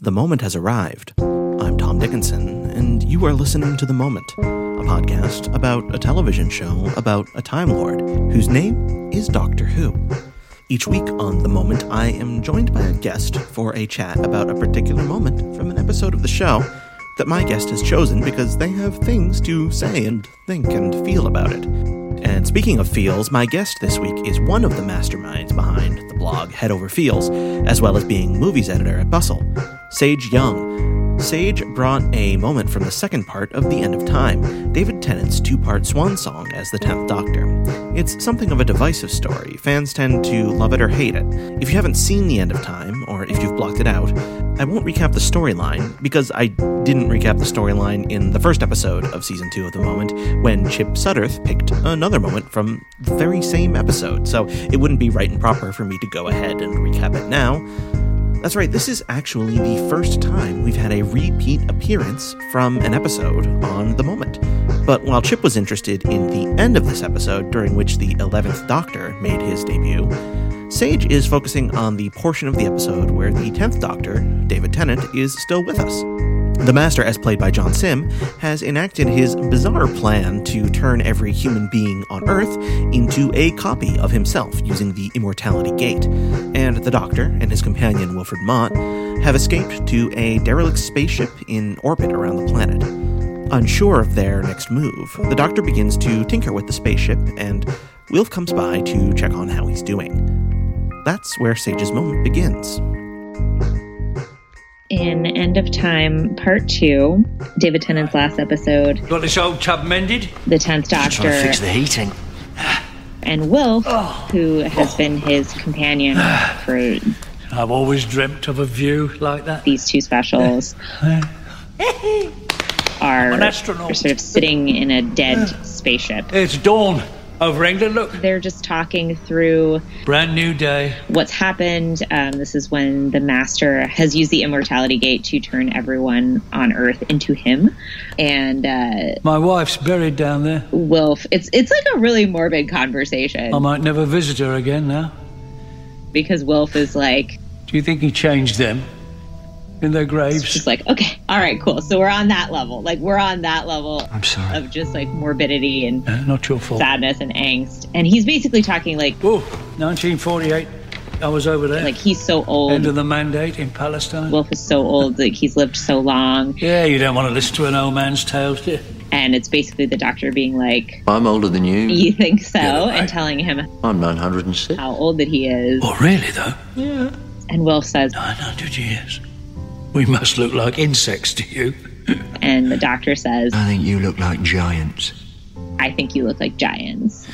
The moment has arrived. I'm Tom Dickinson, and you are listening to The Moment, a podcast about a television show about a Time Lord whose name is Doctor Who. Each week on The Moment, I am joined by a guest for a chat about a particular moment from an episode of the show that my guest has chosen because they have things to say and think and feel about it. And speaking of feels, my guest this week is one of the masterminds behind the blog Head Over Feels, as well as being movies editor at Bustle, Sage Young. Sage brought a moment from the second part of The End of Time, David Tennant's two part swan song as the Tenth Doctor. It's something of a divisive story. Fans tend to love it or hate it. If you haven't seen The End of Time, or if you've blocked it out, I won't recap the storyline because I didn't recap the storyline in the first episode of season two of The Moment when Chip Sudderth picked another moment from the very same episode, so it wouldn't be right and proper for me to go ahead and recap it now. That's right, this is actually the first time we've had a repeat appearance from an episode on The Moment. But while Chip was interested in the end of this episode, during which the 11th Doctor made his debut, Sage is focusing on the portion of the episode where the 10th Doctor, David Tennant, is still with us. The Master, as played by John Simm, has enacted his bizarre plan to turn every human being on Earth into a copy of himself using the Immortality Gate, and the Doctor and his companion Wilfred Mott have escaped to a derelict spaceship in orbit around the planet. Unsure of their next move, the Doctor begins to tinker with the spaceship, and Wilf comes by to check on how he's doing. That's where Sage's moment begins in End of Time Part 2, David Tennant's last episode. Got this old tub mended? The 10th Doctor. Trying to fix the heating. And Wilf, oh. who has oh. been his companion for. I've always dreamt of a view like that. These two specials are, are sort of sitting in a dead spaceship. It's dawn over England. Look, they're just talking through brand new day. What's happened? Um, this is when the Master has used the Immortality Gate to turn everyone on Earth into him, and uh, my wife's buried down there. Wilf, it's it's like a really morbid conversation. I might never visit her again now, because Wilf is like. Do you think he changed them? In their graves. Just like, okay, all right, cool. So we're on that level. Like we're on that level. I'm sorry. Of just like morbidity and uh, not your fault. Sadness and angst. And he's basically talking like, oh, 1948. I was over there. Like he's so old. End of the mandate in Palestine. Wilf is so old. Like he's lived so long. Yeah, you don't want to listen to an old man's tales, do you? And it's basically the doctor being like, I'm older than you. You think so? Right. And telling him I'm 906. How old that he is. Oh, really, though? Yeah. And Wilf says, 900 years. We must look like insects to you. and the doctor says, I think you look like giants. I think you look like giants.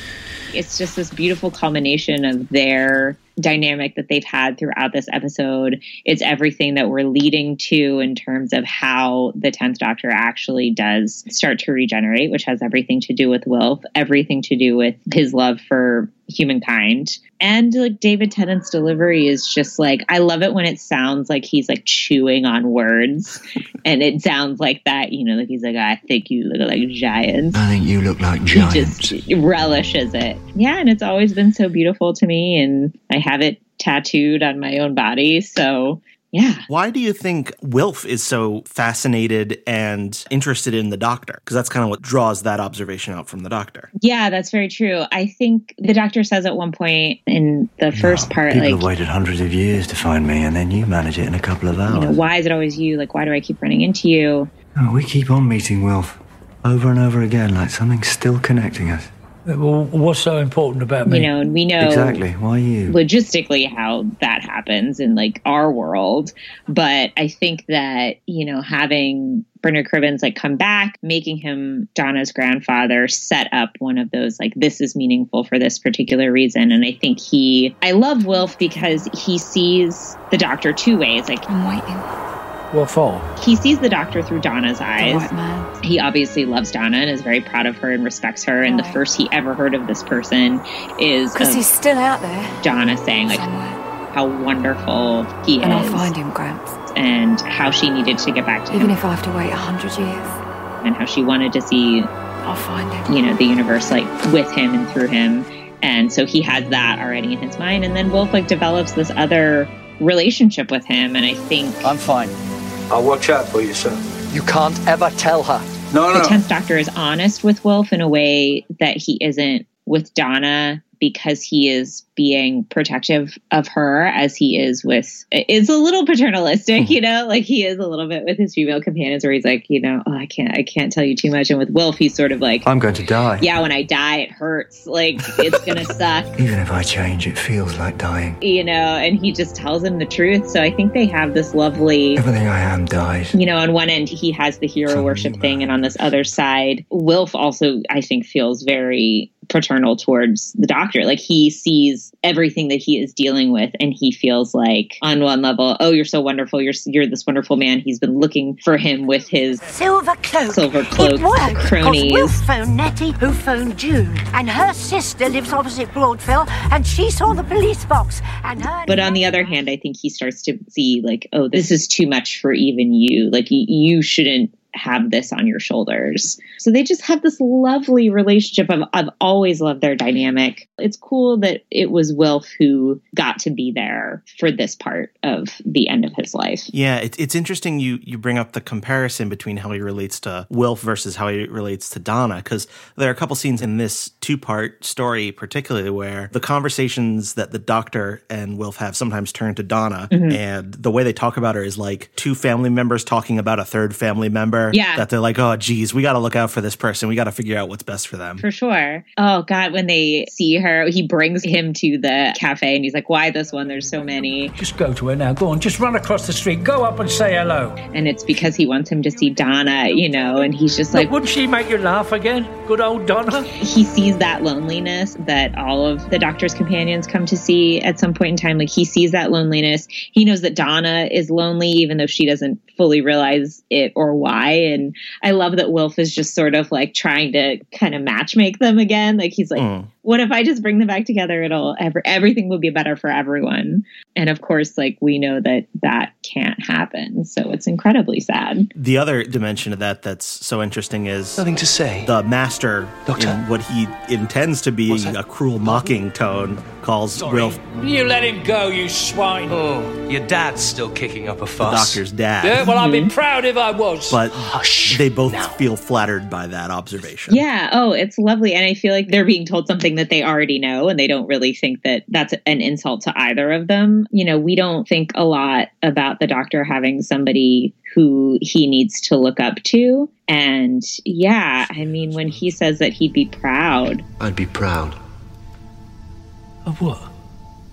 It's just this beautiful culmination of their dynamic that they've had throughout this episode. It's everything that we're leading to in terms of how the 10th Doctor actually does start to regenerate, which has everything to do with Wilf, everything to do with his love for humankind. And like David Tennant's delivery is just like I love it when it sounds like he's like chewing on words and it sounds like that, you know, like he's like, I think you look like giants. I think you look like giants. He just relishes it. Yeah, and it's always been so beautiful to me and I have it tattooed on my own body. So yeah. Why do you think Wilf is so fascinated and interested in the doctor? Because that's kind of what draws that observation out from the doctor. Yeah, that's very true. I think the doctor says at one point in the first part, people like, have waited hundreds of years to find me, and then you manage it in a couple of hours. You know, why is it always you? Like, why do I keep running into you? Oh, we keep on meeting Wilf over and over again, like something's still connecting us. Well, what's so important about me? You know, and we know exactly why you logistically how that happens in like our world. But I think that you know having Bernard Cribbins like come back, making him Donna's grandfather, set up one of those like this is meaningful for this particular reason. And I think he, I love Wilf because he sees the Doctor two ways. Like I'm waiting what for? He sees the doctor through Donna's eyes. He obviously loves Donna and is very proud of her and respects her. And the first he ever heard of this person is because um, he's still out there. Donna saying like Somewhere. how wonderful he and is. And I'll find him, Gramps. And how she needed to get back to Even him. Even if I have to wait a hundred years. And how she wanted to see I'll find him. You know, the universe like with him and through him. And so he has that already in his mind. And then Wilf like develops this other relationship with him. And I think I'm fine. I'll watch out for you, sir. You can't ever tell her. No, no. the 10th Doctor is honest with Wilf in a way that he isn't with Donna because he is being protective of her as he is with it's a little paternalistic hmm. you know like he is a little bit with his female companions where he's like you know oh, i can't i can't tell you too much and with wilf he's sort of like I'm going to die. yeah when i die it hurts like it's gonna suck Even if I change, it feels like dying. you know and he just tells him the truth so i think they have this lovely Everything I am dies. you know, on one end he has the hero Something worship thing, and on this other side, Wilf also, I think, feels very paternal towards the doctor. Like he sees everything that he is dealing with, and he feels like, on one level, oh, you're so wonderful, you're you're this wonderful man. He's been looking for him with his Silver cloak. Silver cloak It worked cronies. Will phoned Nettie, who phoned June, and her sister lives opposite Broadville, and she saw the police box. And her. But on the other hand, I think he starts to see like, oh, this is too much for even you. Like y- you shouldn't have this on your shoulders. So they just have this lovely relationship. I've, I've always loved their dynamic. It's cool that it was Wilf who got to be there for this part of the end of his life. Yeah, it, it's interesting you you bring up the comparison between how he relates to Wilf versus how he relates to Donna, because there are a couple scenes in this two part story, particularly where the conversations that the Doctor and Wilf have sometimes turn to Donna, mm-hmm. and the way they talk about her is like two family members talking about a third family member. Yeah. that they're like, oh, geez, we got to look out for this person. We got to figure out what's best for them. For sure. Oh God, when they see her, he brings him to the cafe and he's like, Why this one? There's so many. Just go to her now. Go on, just run across the street. Go up and say hello. And it's because he wants him to see Donna, you know, and he's just like Look, wouldn't she make you laugh again? Good old Donna. he sees that loneliness that all of the doctor's companions come to see at some point in time. Like he sees that loneliness. He knows that Donna is lonely, even though she doesn't fully realize it or why. And I love that Wilf is just sort of like trying to kind of matchmake them again. Like he's like, Mm. What if I just bring them back together? It'll ever everything will be better for everyone. And of course, like we know that that can't happen. So it's incredibly sad. The other dimension of that that's so interesting is Nothing to say. the master Doctor? in what he intends to be a cruel mocking tone calls Wilf You let him go, you swine. Oh, your dad's still kicking up a the fuss. doctor's dad. Yeah, well, I'd be mm-hmm. proud if I was. but Hush they both now. feel flattered by that observation. Yeah. Oh, it's lovely. And I feel like they're being told something that they already know and they don't really think that that's an insult to either of them. You know, we don't think a lot about the doctor having somebody who he needs to look up to. And yeah, I mean, when he says that he'd be proud, I'd be proud of what?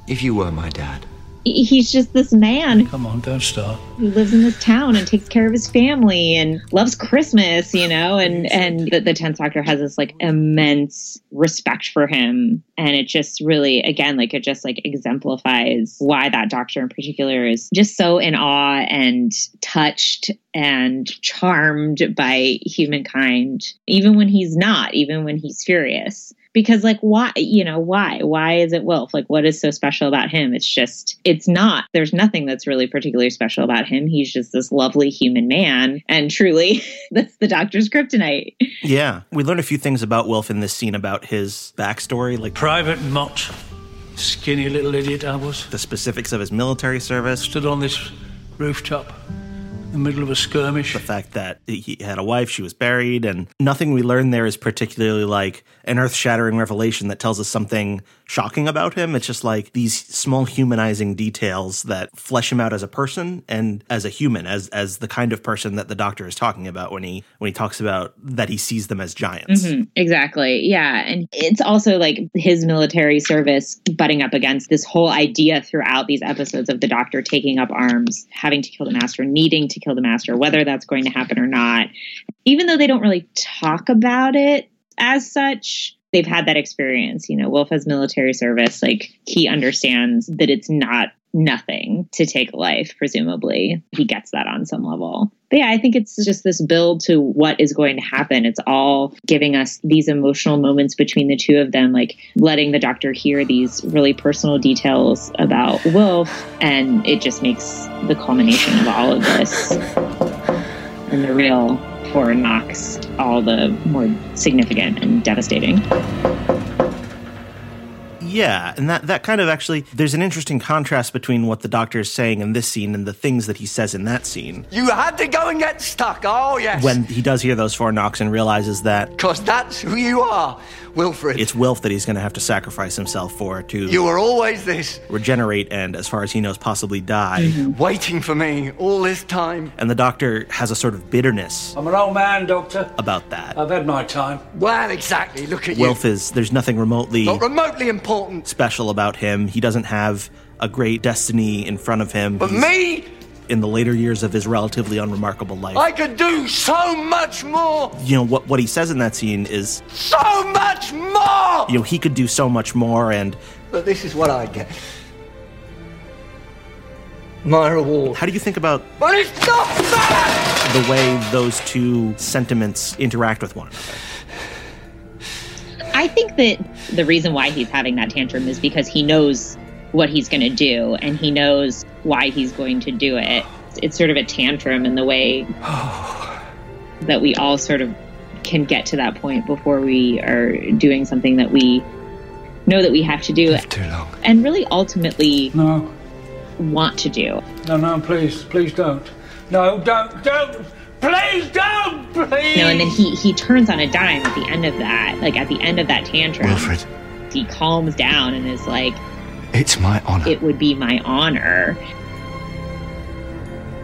if you were my dad. He- he's just this man Come on, don't start. who lives in this town and takes care of his family and loves Christmas, you know, and and the, the tenth Doctor has this like immense respect for him, and it just really, again, like it just like exemplifies why that Doctor in particular is just so in awe and touched and charmed by humankind, even when he's not, even when he's furious because like why you know why why is it Wilf like what is so special about him it's just it's not there's nothing that's really particularly special about him he's just this lovely human man and truly that's the doctor's kryptonite Yeah. We learn a few things about Wilf in this scene about his backstory, like Private Mott. Skinny little idiot I was. the specifics of his military service, Stood on this rooftop in the middle of a skirmish. the fact that he had a wife, she was buried, and nothing we learn there is particularly like an earth shattering revelation that tells us something shocking about him. It's just like these small humanizing details that flesh him out as a person and as a human, as as the kind of person that the doctor is talking about when he when he talks about that he sees them as giants. Mhm, exactly yeah and it's also like his military service butting up against this whole idea throughout these episodes of the doctor taking up arms having to kill the master needing to kill the master whether that's going to happen or not. Even though they don't really talk about it as such they've had that experience. You know wilf has military service. Like he understands that it's not nothing to take life presumably. He gets that on some level. But yeah i think it's just this build to what is going to happen. It's all giving us these emotional moments between the two of them like letting the doctor hear these really personal details about wilf and it just makes the culmination of all of this and the real four knocks all the more significant and devastating Yeah, and that, that kind of actually, there's an interesting contrast between what the doctor is saying in this scene and the things that he says in that scene. You had to go and get stuck. Oh, yes. When he does hear those four knocks and realizes that Because that's who you are, Wilfred. it's Wilf that he's going to have to sacrifice himself for to You were always this, regenerate and, as far as he knows, possibly die. Mm-hmm. waiting for me all this time. And the doctor has a sort of bitterness I'm an old man, Doctor. about that. I've had my time. Well, exactly. Look at Wilf you. Wilf is, there's nothing remotely Not remotely important. Special about him. He doesn't have a great destiny in front of him. But He's me, in the later years of his relatively unremarkable life. I could do so much more. you know what what he says in that scene is So much more. you know he could do so much more and But this is what I get. My reward. how do you think about But it's not fair! the way those two sentiments interact with one another I think that the reason why he's having that tantrum is because he knows what he's going to do and he knows why he's going to do it. It's sort of a tantrum in the way that we all sort of can get to that point before we are doing something that we know that we have to do Too long. and really ultimately No, want to do. no, no, please, please don't. No, don't, don't. Please don't, please. You know, and then he he turns on a dime at the end of that, like at the end of that tantrum. Wilfred, He calms down and is like, it's my honor. "It would be my honor."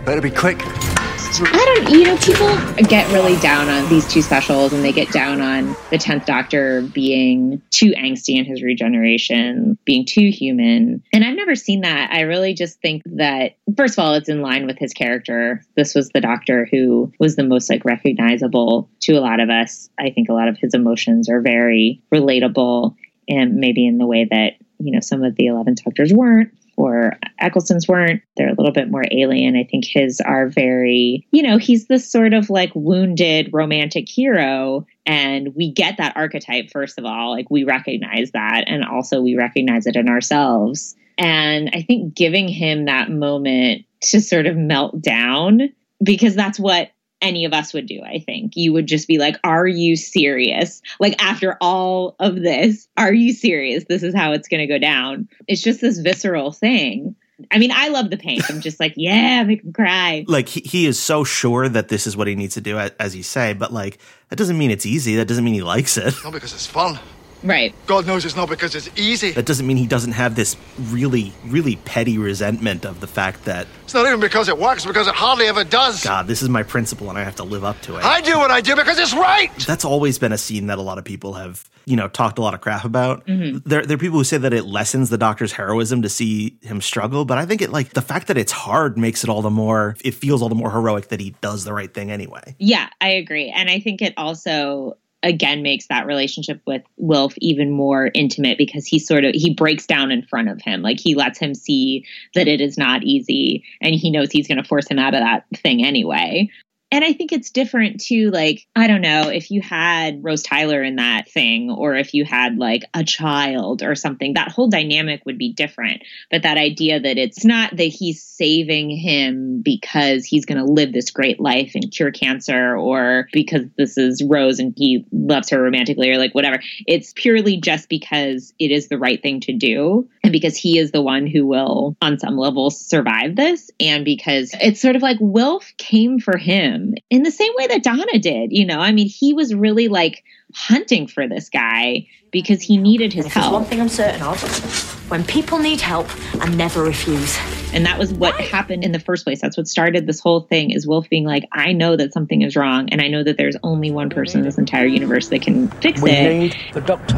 Better be quick. I don't, you know, people get really down on these two specials and they get down on the 10th Doctor being too angsty in his regeneration, being too human. And I've never seen that. I really just think that, first of all, it's in line with his character. This was the Doctor who was the most like recognizable to a lot of us. I think a lot of his emotions are very relatable and maybe in the way that, you know, some of the 11th Doctors weren't or Eccleston's weren't. They're a little bit more alien. I think his are very, you know, he's this sort of like wounded romantic hero. And we get that archetype, first of all. Like we recognize that. And also we recognize it in ourselves. And I think giving him that moment to sort of melt down, because that's what any of us would do, I think. You would just be like, Are you serious? Like, after all of this, are you serious? This is how it's going to go down. It's just this visceral thing. I mean, I love the pain. I'm just like, Yeah, make him cry. like he, he is so sure that this is what he needs to do as you say but like that doesn't mean it's easy that doesn't mean he likes it Not because it's fun. Right. God knows it's not because it's easy. that doesn't mean he doesn't have this really really petty resentment of the fact that It's not even because it works, because it hardly ever does. god this is my principle and i have to live up to it I do what I do because it's right. that's always been a scene that a lot of people have, you know, talked a lot of crap about. Mm-hmm. There, there are people who say that it lessens the doctor's heroism to see him struggle, but I think it like the fact that it's hard makes it all the more, it feels all the more heroic that he does the right thing anyway. Yeah, I agree. And I think it also again makes that relationship with Wilf even more intimate because he sort of he breaks down in front of him. Like he lets him see that it is not easy and he knows he's going to force him out of that thing anyway. And I think it's different too. Like, I don't know if you had Rose Tyler in that thing, or if you had like a child or something, that whole dynamic would be different. But that idea that it's not that he's saving him because he's going to live this great life and cure cancer, or because this is Rose and he loves her romantically, or like whatever. It's purely just because it is the right thing to do. And because he is the one who will, on some level, survive this. And because it's sort of like Wilf came for him Um, in the same way that Donna did. You know, I mean, he was really like hunting for this guy because he needed his help. one thing I'm certain of, when people need help, I never refuse. And that was what happened in the first place. That's what started this whole thing is Wilf being like, I know that something is wrong. And I know that there's only one person in this entire universe that can fix We it. need the doctor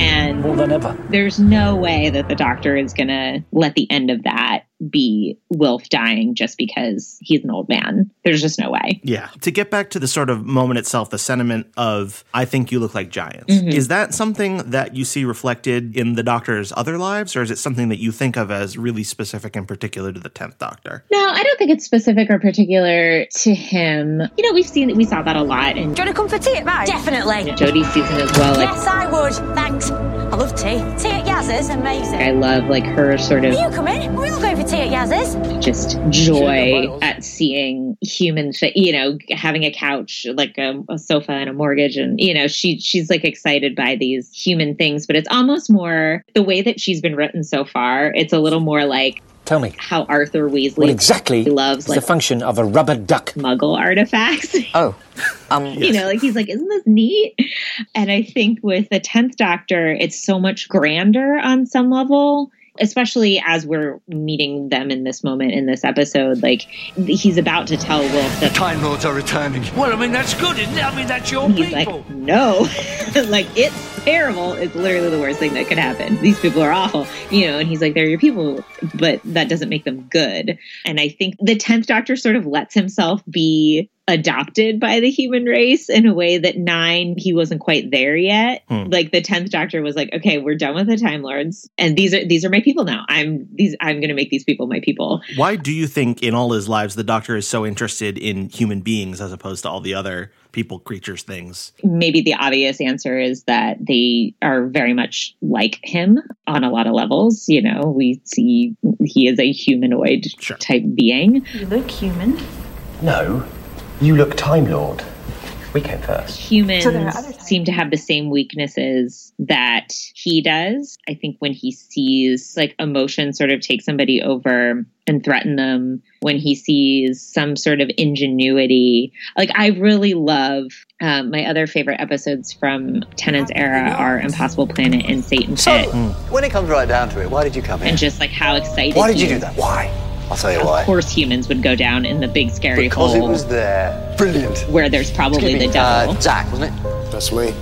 And more than ever. there's no way that the doctor is going to let the end of that be Wilf dying just because he's an old man. There's just no way. Yeah. To get back to the sort of moment itself, the sentiment of, I think you look like giants, mm-hmm. is that something that you see reflected in the doctor's other lives, or is it something that you think of as really specific and particular to the 10th doctor? No, I don't think it's specific or particular to him. You know, we've seen we saw that a lot in Do you want to come for tea at mine? Definitely. Jodie's season as well. Like Yes, I would. Thanks. I love tea. Tea at Yaz's, amazing. I love like her sort of you come in? We'll go for tea at Yaz's. just joy at seeing human, fa- you know, having a couch, like a, a sofa and a mortgage, and you know, she she's like excited by these human things, but it's almost more the way that she's been written so far. It's a little more like Tell me, how Arthur Weasley what exactly loves like the function of a rubber duck? Muggle artifacts. Oh, um, you know, like he's like, isn't this neat? And I think with the tenth Doctor, it's so much grander on some level. Especially as we're meeting them in this moment in this episode, like he's about to tell Wilf that Time Lords are returning. Well, I mean, that's good, isn't it? I mean, that's your he's people. like, no, like it's terrible. It's literally the worst thing that could happen. These people are awful, you know. And he's like, they're your people, but that doesn't make them good. And I think the tenth Doctor sort of lets himself be adopted by the human race in a way that nine he wasn't quite there yet Hmm. like the 10th doctor was like okay we're done with the time lords and these are these are my people now i'm these i'm gonna make these people my people Why do you think in all his lives the Doctor is so interested in human beings as opposed to all the other people, creatures, things? maybe the obvious answer is that they are very much like him on a lot of levels you know we see he is a humanoid Sure. type being You look human. No, you look Time Lord. We came first. humans So there are other types. seem to have the same weaknesses that he does. I think when he sees like emotion sort of take somebody over and threaten them, when he sees some sort of ingenuity, like I really love um, my other favorite episodes from Tennant's era are Impossible Planet and Satan So, Pit, when it comes right down to it, why did you come here? and just like how excited. Why did you do that? Why? I'll tell you Of why. Of course, humans would go down in the big scary Because hole it was there. Brilliant. where there's probably the devil. Uh, Zach, wasn't it? That's me.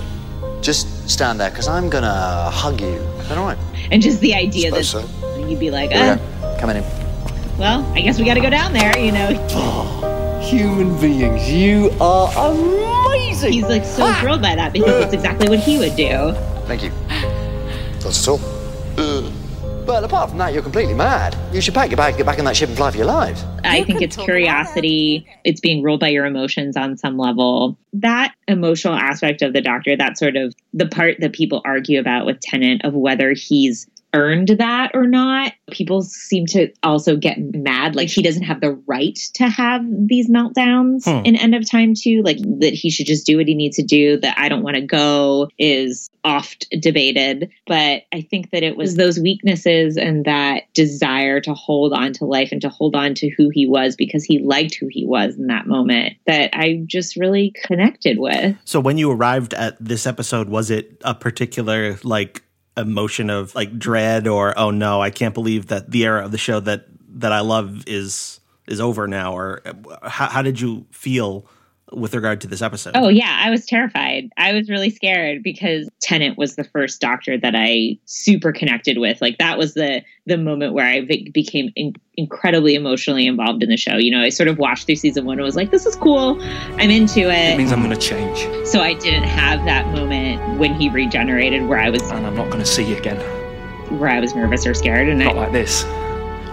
Just stand there, because I'm gonna hug you. Is that all right? and just the idea that so. you'd be like, Here uh. Coming in. well, I guess we got to go down there, you know. Human beings, you are amazing. He's like so thrilled by that because that's exactly what he would do. Thank you. That's all. But apart from that, you're completely mad. You should pack your bag, get back in that ship, and fly for your lives. I think it's curiosity. It's being ruled by your emotions on some level. That emotional aspect of the doctor, that sort of the part that people argue about with Tennant of whether he's earned that or not. People seem to also get mad like he doesn't have the right to have these meltdowns Hmm. in End of Time too, like that he should just do what he needs to do, that I don't want to go is oft debated. But I think that it was those weaknesses and that desire to hold on to life and to hold on to who he was because he liked who he was in that moment that I just really connected with. So when you arrived at this episode, was it a particular like emotion of like dread or oh no, I can't believe that the era of the show that that I love is is over now? Or uh, how, how did you feel with regard to this episode? Oh yeah, I was terrified. I was really scared because Tennant was the first doctor that I super connected with. Like that was the the moment where I be- became in- incredibly emotionally involved in the show. You know, I sort of watched through season one and was like, "This is cool. I'm into It it." means I'm going to change, So I didn't have that moment when he regenerated where I was and I'm not going to see you again. where I was nervous or scared, and Not I like this.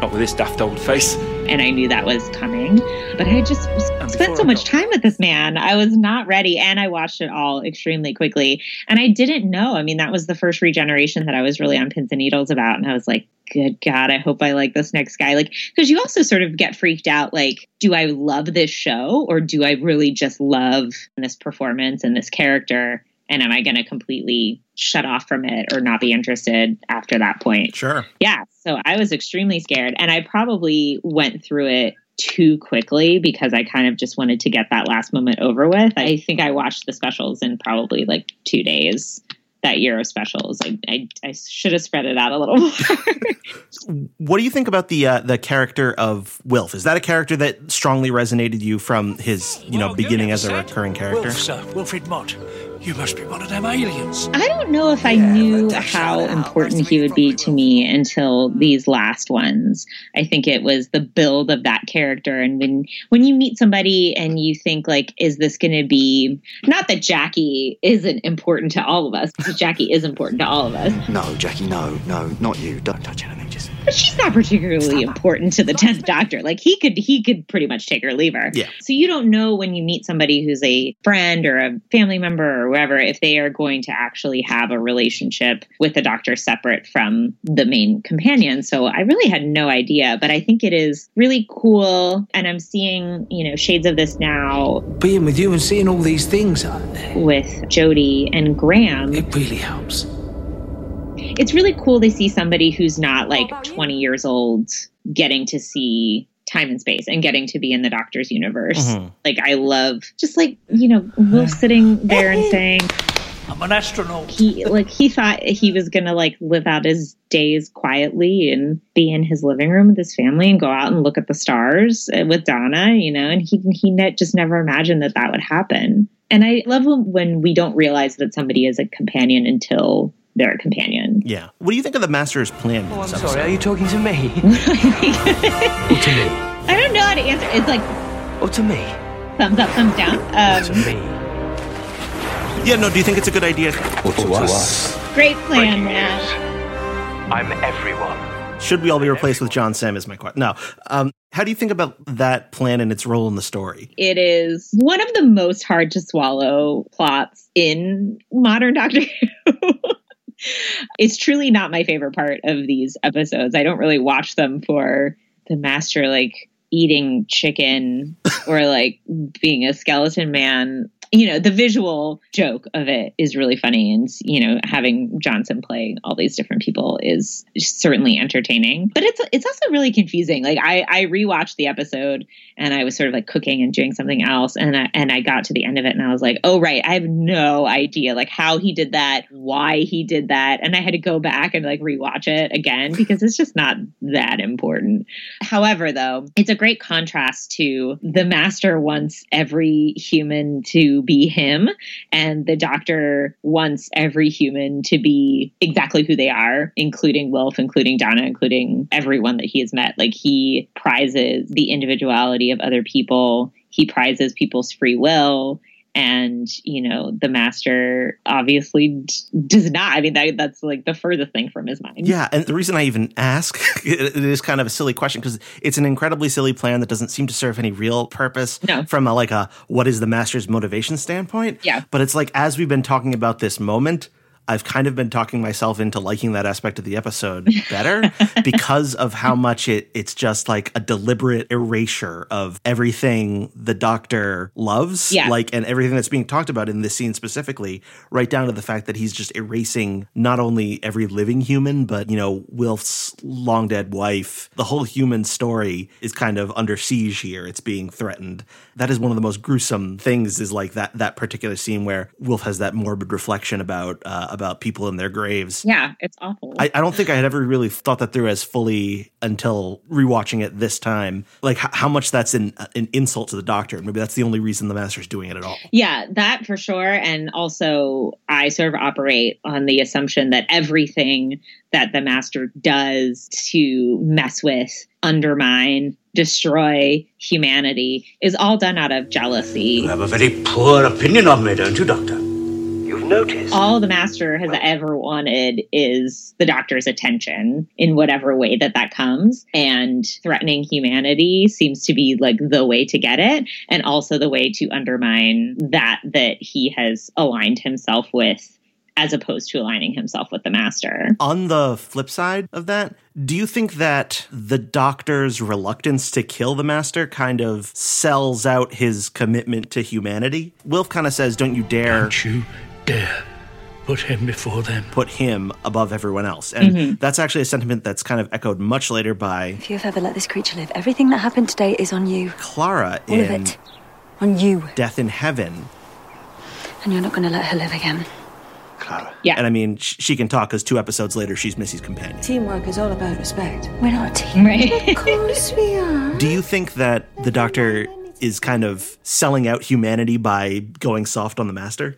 Not with this daft old face. and I knew that was coming. But I just spent so much time with this man. I was not ready, and I watched it all extremely quickly. And I didn't know. I mean, that was the first regeneration that I was really on pins and needles about. And I was like, "Good God, I hope I like this next guy." Like, because you also sort of get freaked out. Like, do I love this show, or do I really just love this performance and this character? And am I going to completely shut off from it or not be interested after that point? Sure. yeah so i was extremely scared and i probably went through it too quickly because i kind of just wanted to get that last moment over with i think i watched the specials in probably like two days that year of specials i, I, I should have spread it out a little more What do you think about the uh, the character of Wilf? Is that a character that strongly resonated you from his you know Well, beginning as a recurring character? Wilf, sir. Wilfred Mott. You must be one of them aliens. i don't know if i knew how important he would be to me until these last ones i think it was the build of that character and when when you meet somebody and you think like is this going to be not that jackie isn't important to all of us because jackie is important to all of us No, Jackie, no, no, not you. Don't touch anything. Just but she's not particularly important to the 10th doctor. Like he could he could pretty much take her leave her. Yeah. so you don't know when you meet somebody who's a friend or a family member or whatever if they are going to actually have a relationship with the doctor separate from the main companion. So i really had no idea but i think it is really cool. And i'm seeing you know shades of this now Being with you and seeing all these things, with jodie and graham. It really helps. It's really cool to see somebody who's not like 20 years old getting to see time and space and getting to be in the doctor's universe. Mhm. Like I love just like, you know, Will sitting there and saying I'm an astronaut. he like he thought he was gonna like live out his days quietly and be in his living room with his family and go out and look at the stars uh, with Donna, you know, and he he ne- just never imagined that that would happen. And I love when, when we don't realize that somebody is a companion until they're companion. Yeah. What do you think of the Master's plan? Oh, I'm this sorry, episode? are you talking to me? or to me? I don't know how to answer. It's like Or to me? thumbs up, thumbs down. to Um, me? Yeah, no, do you think it's a good idea? Or to us? great plan, Matt. I'm everyone. Should we all be replaced with John Simm is my question. No. Um, how do you think about that plan and its role in the story? It is one of the most hard to swallow plots in modern Doctor Who. it's truly not my favorite part of these episodes. I don't really watch them for the master like eating chicken or like being a skeleton man. You know, the visual joke of it is really funny. And, you know, having John Simm play all these different people is certainly entertaining. But it's it's also really confusing. Like I, I rewatched the episode and I was sort of like cooking and doing something else. And I, and I got to the end of it and I was like, oh, right. I have no idea like how he did that, why he did that. And I had to go back and like rewatch it again because it's just not that important. However, though, it's a great contrast to the master wants every human to be him, and the doctor wants every human to be exactly who they are, including Wilf, including Donna, including everyone that he has met. Like he prizes the individuality of other people, he prizes people's free will. And you know the master obviously d- does not. I mean that that's like the furthest thing from his mind. Yeah, and the reason I even ask it it is kind of a silly question because it's an incredibly silly plan that doesn't seem to serve any real purpose No. from a like a what is the master's motivation standpoint. Yeah. But it's like as we've been talking about this moment, I've kind of been talking myself into liking that aspect of the episode better because of how much it it's just like a deliberate erasure of everything the doctor loves. Yeah. Like and everything that's being talked about in this scene specifically, right down to the fact that he's just erasing not only every living human, but you know, Wilf's long dead wife. The whole human story is kind of under siege here. It's being threatened. That is one of the most gruesome things. Is like that that particular scene where Wilf has that morbid reflection about uh, about people in their graves. Yeah, it's awful. I, I don't think I had ever really thought that through as fully until rewatching it this time. Like h- how much that's an uh, an insult to the Doctor. Maybe that's the only reason the Master's doing it at all. Yeah, that for sure. And also, I sort of operate on the assumption that everything that the master does to mess with, undermine, destroy humanity is all done out of jealousy. You have a very poor opinion of me, don't you, Doctor? You've noticed. All the master has ever wanted is the doctor's attention in whatever way that that comes. And threatening humanity seems to be like the way to get it. And also the way to undermine that that he has aligned himself with as opposed to aligning himself with the master. On the flip side of that, do you think that the Doctor's reluctance to kill the Master kind of sells out his commitment to humanity? Wilf kind of says, "Don't you dare." Don't you dare put him before them. Put him above everyone else. And Mhm. that's actually a sentiment that's kind of echoed much later by If you have ever let this creature live, everything that happened today is on you. Clara All in of it. On you. Death in Heaven. And you're not going to let her live again. Clara. Yeah. And I mean, sh- she can talk because two episodes later, she's Missy's companion. Teamwork is all about respect. We're not a team. Right. of course we are. Do you think that the Doctor is kind of selling out humanity by going soft on the Master?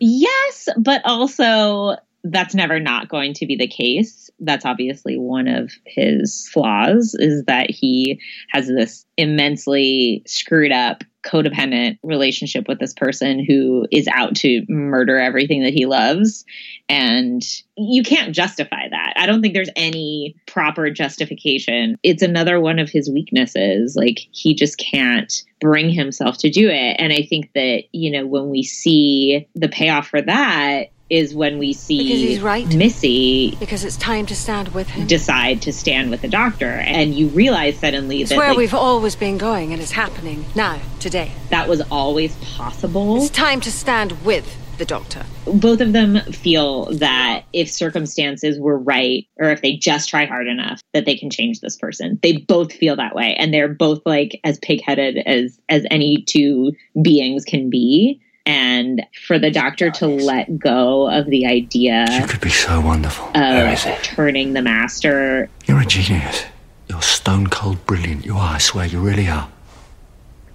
But also that's never not going to be the case. That's obviously one of his flaws is that he has this immensely screwed up codependent relationship with this person who is out to murder everything that he loves. And you can't justify that. I don't think there's any proper justification. It's another one of his weaknesses. Like he just can't bring himself to do it. And I think that, you know, when we see the payoff for that, is when we see right. Missy because it's time to stand with him. decide to stand with the doctor and you realize suddenly It's that where like, we've always been going, and it's happening now, today. that was always possible It's time to stand with the doctor. both of them feel that if circumstances were right or if they just try hard enough that they can change this person they both feel that way and they're both like as pig-headed as as any two beings can be and for the doctor to let go of the idea You could be so wonderful. of turning the master You're a genius. You're stone cold brilliant. You are, I swear, you really are.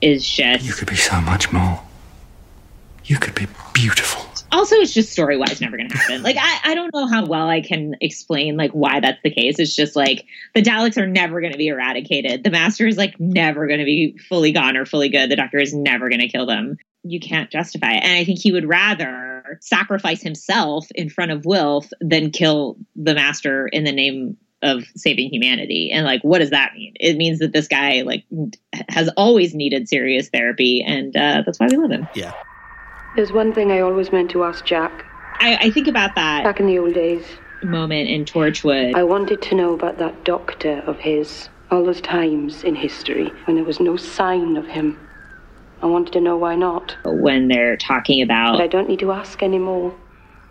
is just You could be so much more. You could be beautiful. also it's just story wise never gonna happen. Like I, I don't know how well i can explain like why that's the case. It's just like the daleks are never gonna be eradicated. The master is like never gonna be fully gone or fully good. The doctor is never gonna kill them. You can't justify it. And i think he would rather sacrifice himself in front of wilf than kill the master in the name of saving humanity. And like what does that mean? It means that this guy like has always needed serious therapy and uh, that's why we love him. Yeah There's one thing I always meant to ask Jack. I, I think about that back in the old days. Moment in Torchwood. I wanted to know about that doctor of his. All those times in history when there was no sign of him. I wanted to know why not. When they're talking about But I don't need to ask anymore.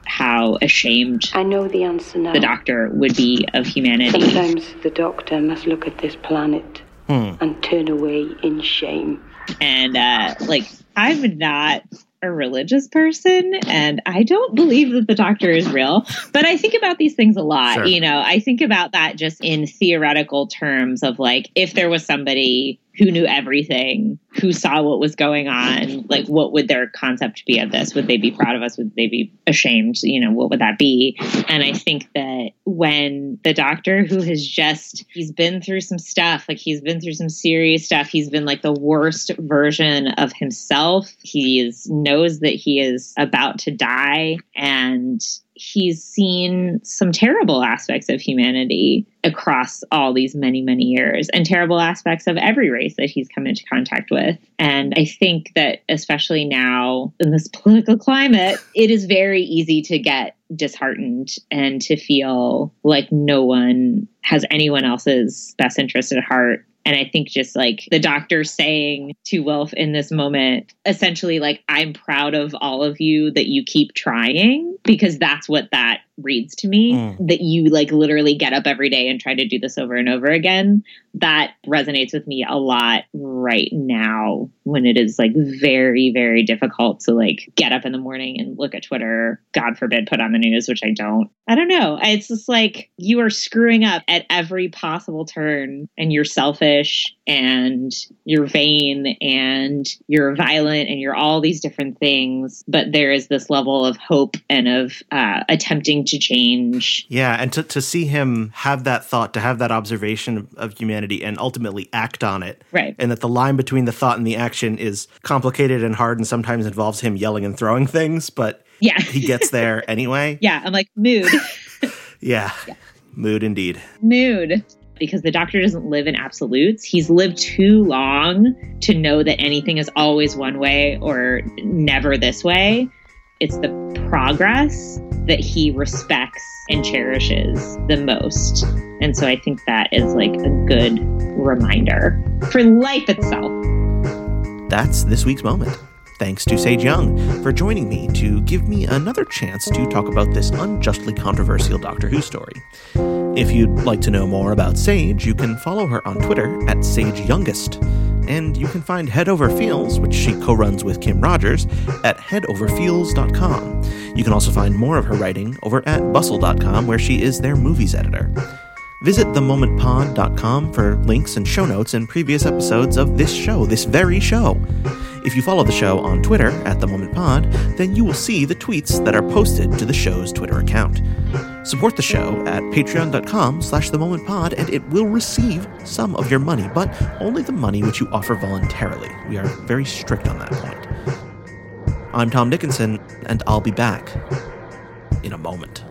how ashamed I know the answer now. the doctor would be of humanity. Sometimes the doctor must look at this planet Hmm. and turn away in shame. And uh, like, I'm not a religious person, and I don't believe that the doctor is real. But I think about these things a lot. Sure. You know, I think about that just in theoretical terms of like, if there was somebody who knew everything, who saw what was going on, like, what would their concept be of this? Would they be proud of us? Would they be ashamed? You know, what would that be? And I think that when the doctor who has just, he's been through some stuff, like, he's been through some serious stuff, he's been like the worst version of himself. He is, knows that he is about to die and he's seen some terrible aspects of humanity across all these many, many years and terrible aspects of every race that he's come into contact with. And I think that, especially now in this political climate, it is very easy to get disheartened and to feel like no one has anyone else's best interest at heart. And I think just like the doctor saying to Wilf in this moment, essentially, like, I'm proud of all of you that you keep trying because that's what that reads to me. Mm. That you like literally get up every day and try to do this over and over again. That resonates with me a lot right now when it is like very, very difficult to like get up in the morning and look at Twitter, God forbid, put on the news, which I don't. I don't know. It's just like you are screwing up at every possible turn and you're selfish and you're vain and you're violent and you're all these different things. But there is this level of hope and of uh, attempting to change. Yeah, and to, to see him have that thought, to have that observation of, of humanity and ultimately act on it. Right. And that the line between the thought and the action is complicated and hard and sometimes involves him yelling and throwing things, but Yeah. he gets there anyway. Yeah, I'm like, mood, Yeah. Mood indeed. mood. Because the doctor doesn't live in absolutes. He's lived too long to know that anything is always one way or never this way. It's the progress that he respects and cherishes the most. And so I think that is like a good reminder for life itself. That's this week's moment. Thanks to Sage Young for joining me to give me another chance to talk about this unjustly controversial Doctor Who story. If you'd like to know more about Sage, you can follow her on Twitter at Sage Youngest. And you can find Head Over Feels, which she co runs with Kim Rogers, at headoverfeels.com. You can also find more of her writing over at bustle.com, where she is their movies editor. Visit themomentpod.com for links and show notes and previous episodes of this show, this very show. If you follow the show on Twitter at The Moment Pod, then you will see the tweets that are posted to the show's Twitter account. Support the show at patreon.com slash the moment pod and it will receive some of your money, but only the money which you offer voluntarily. We are very strict on that point. I'm Tom Dickinson, and I'll be back in a moment.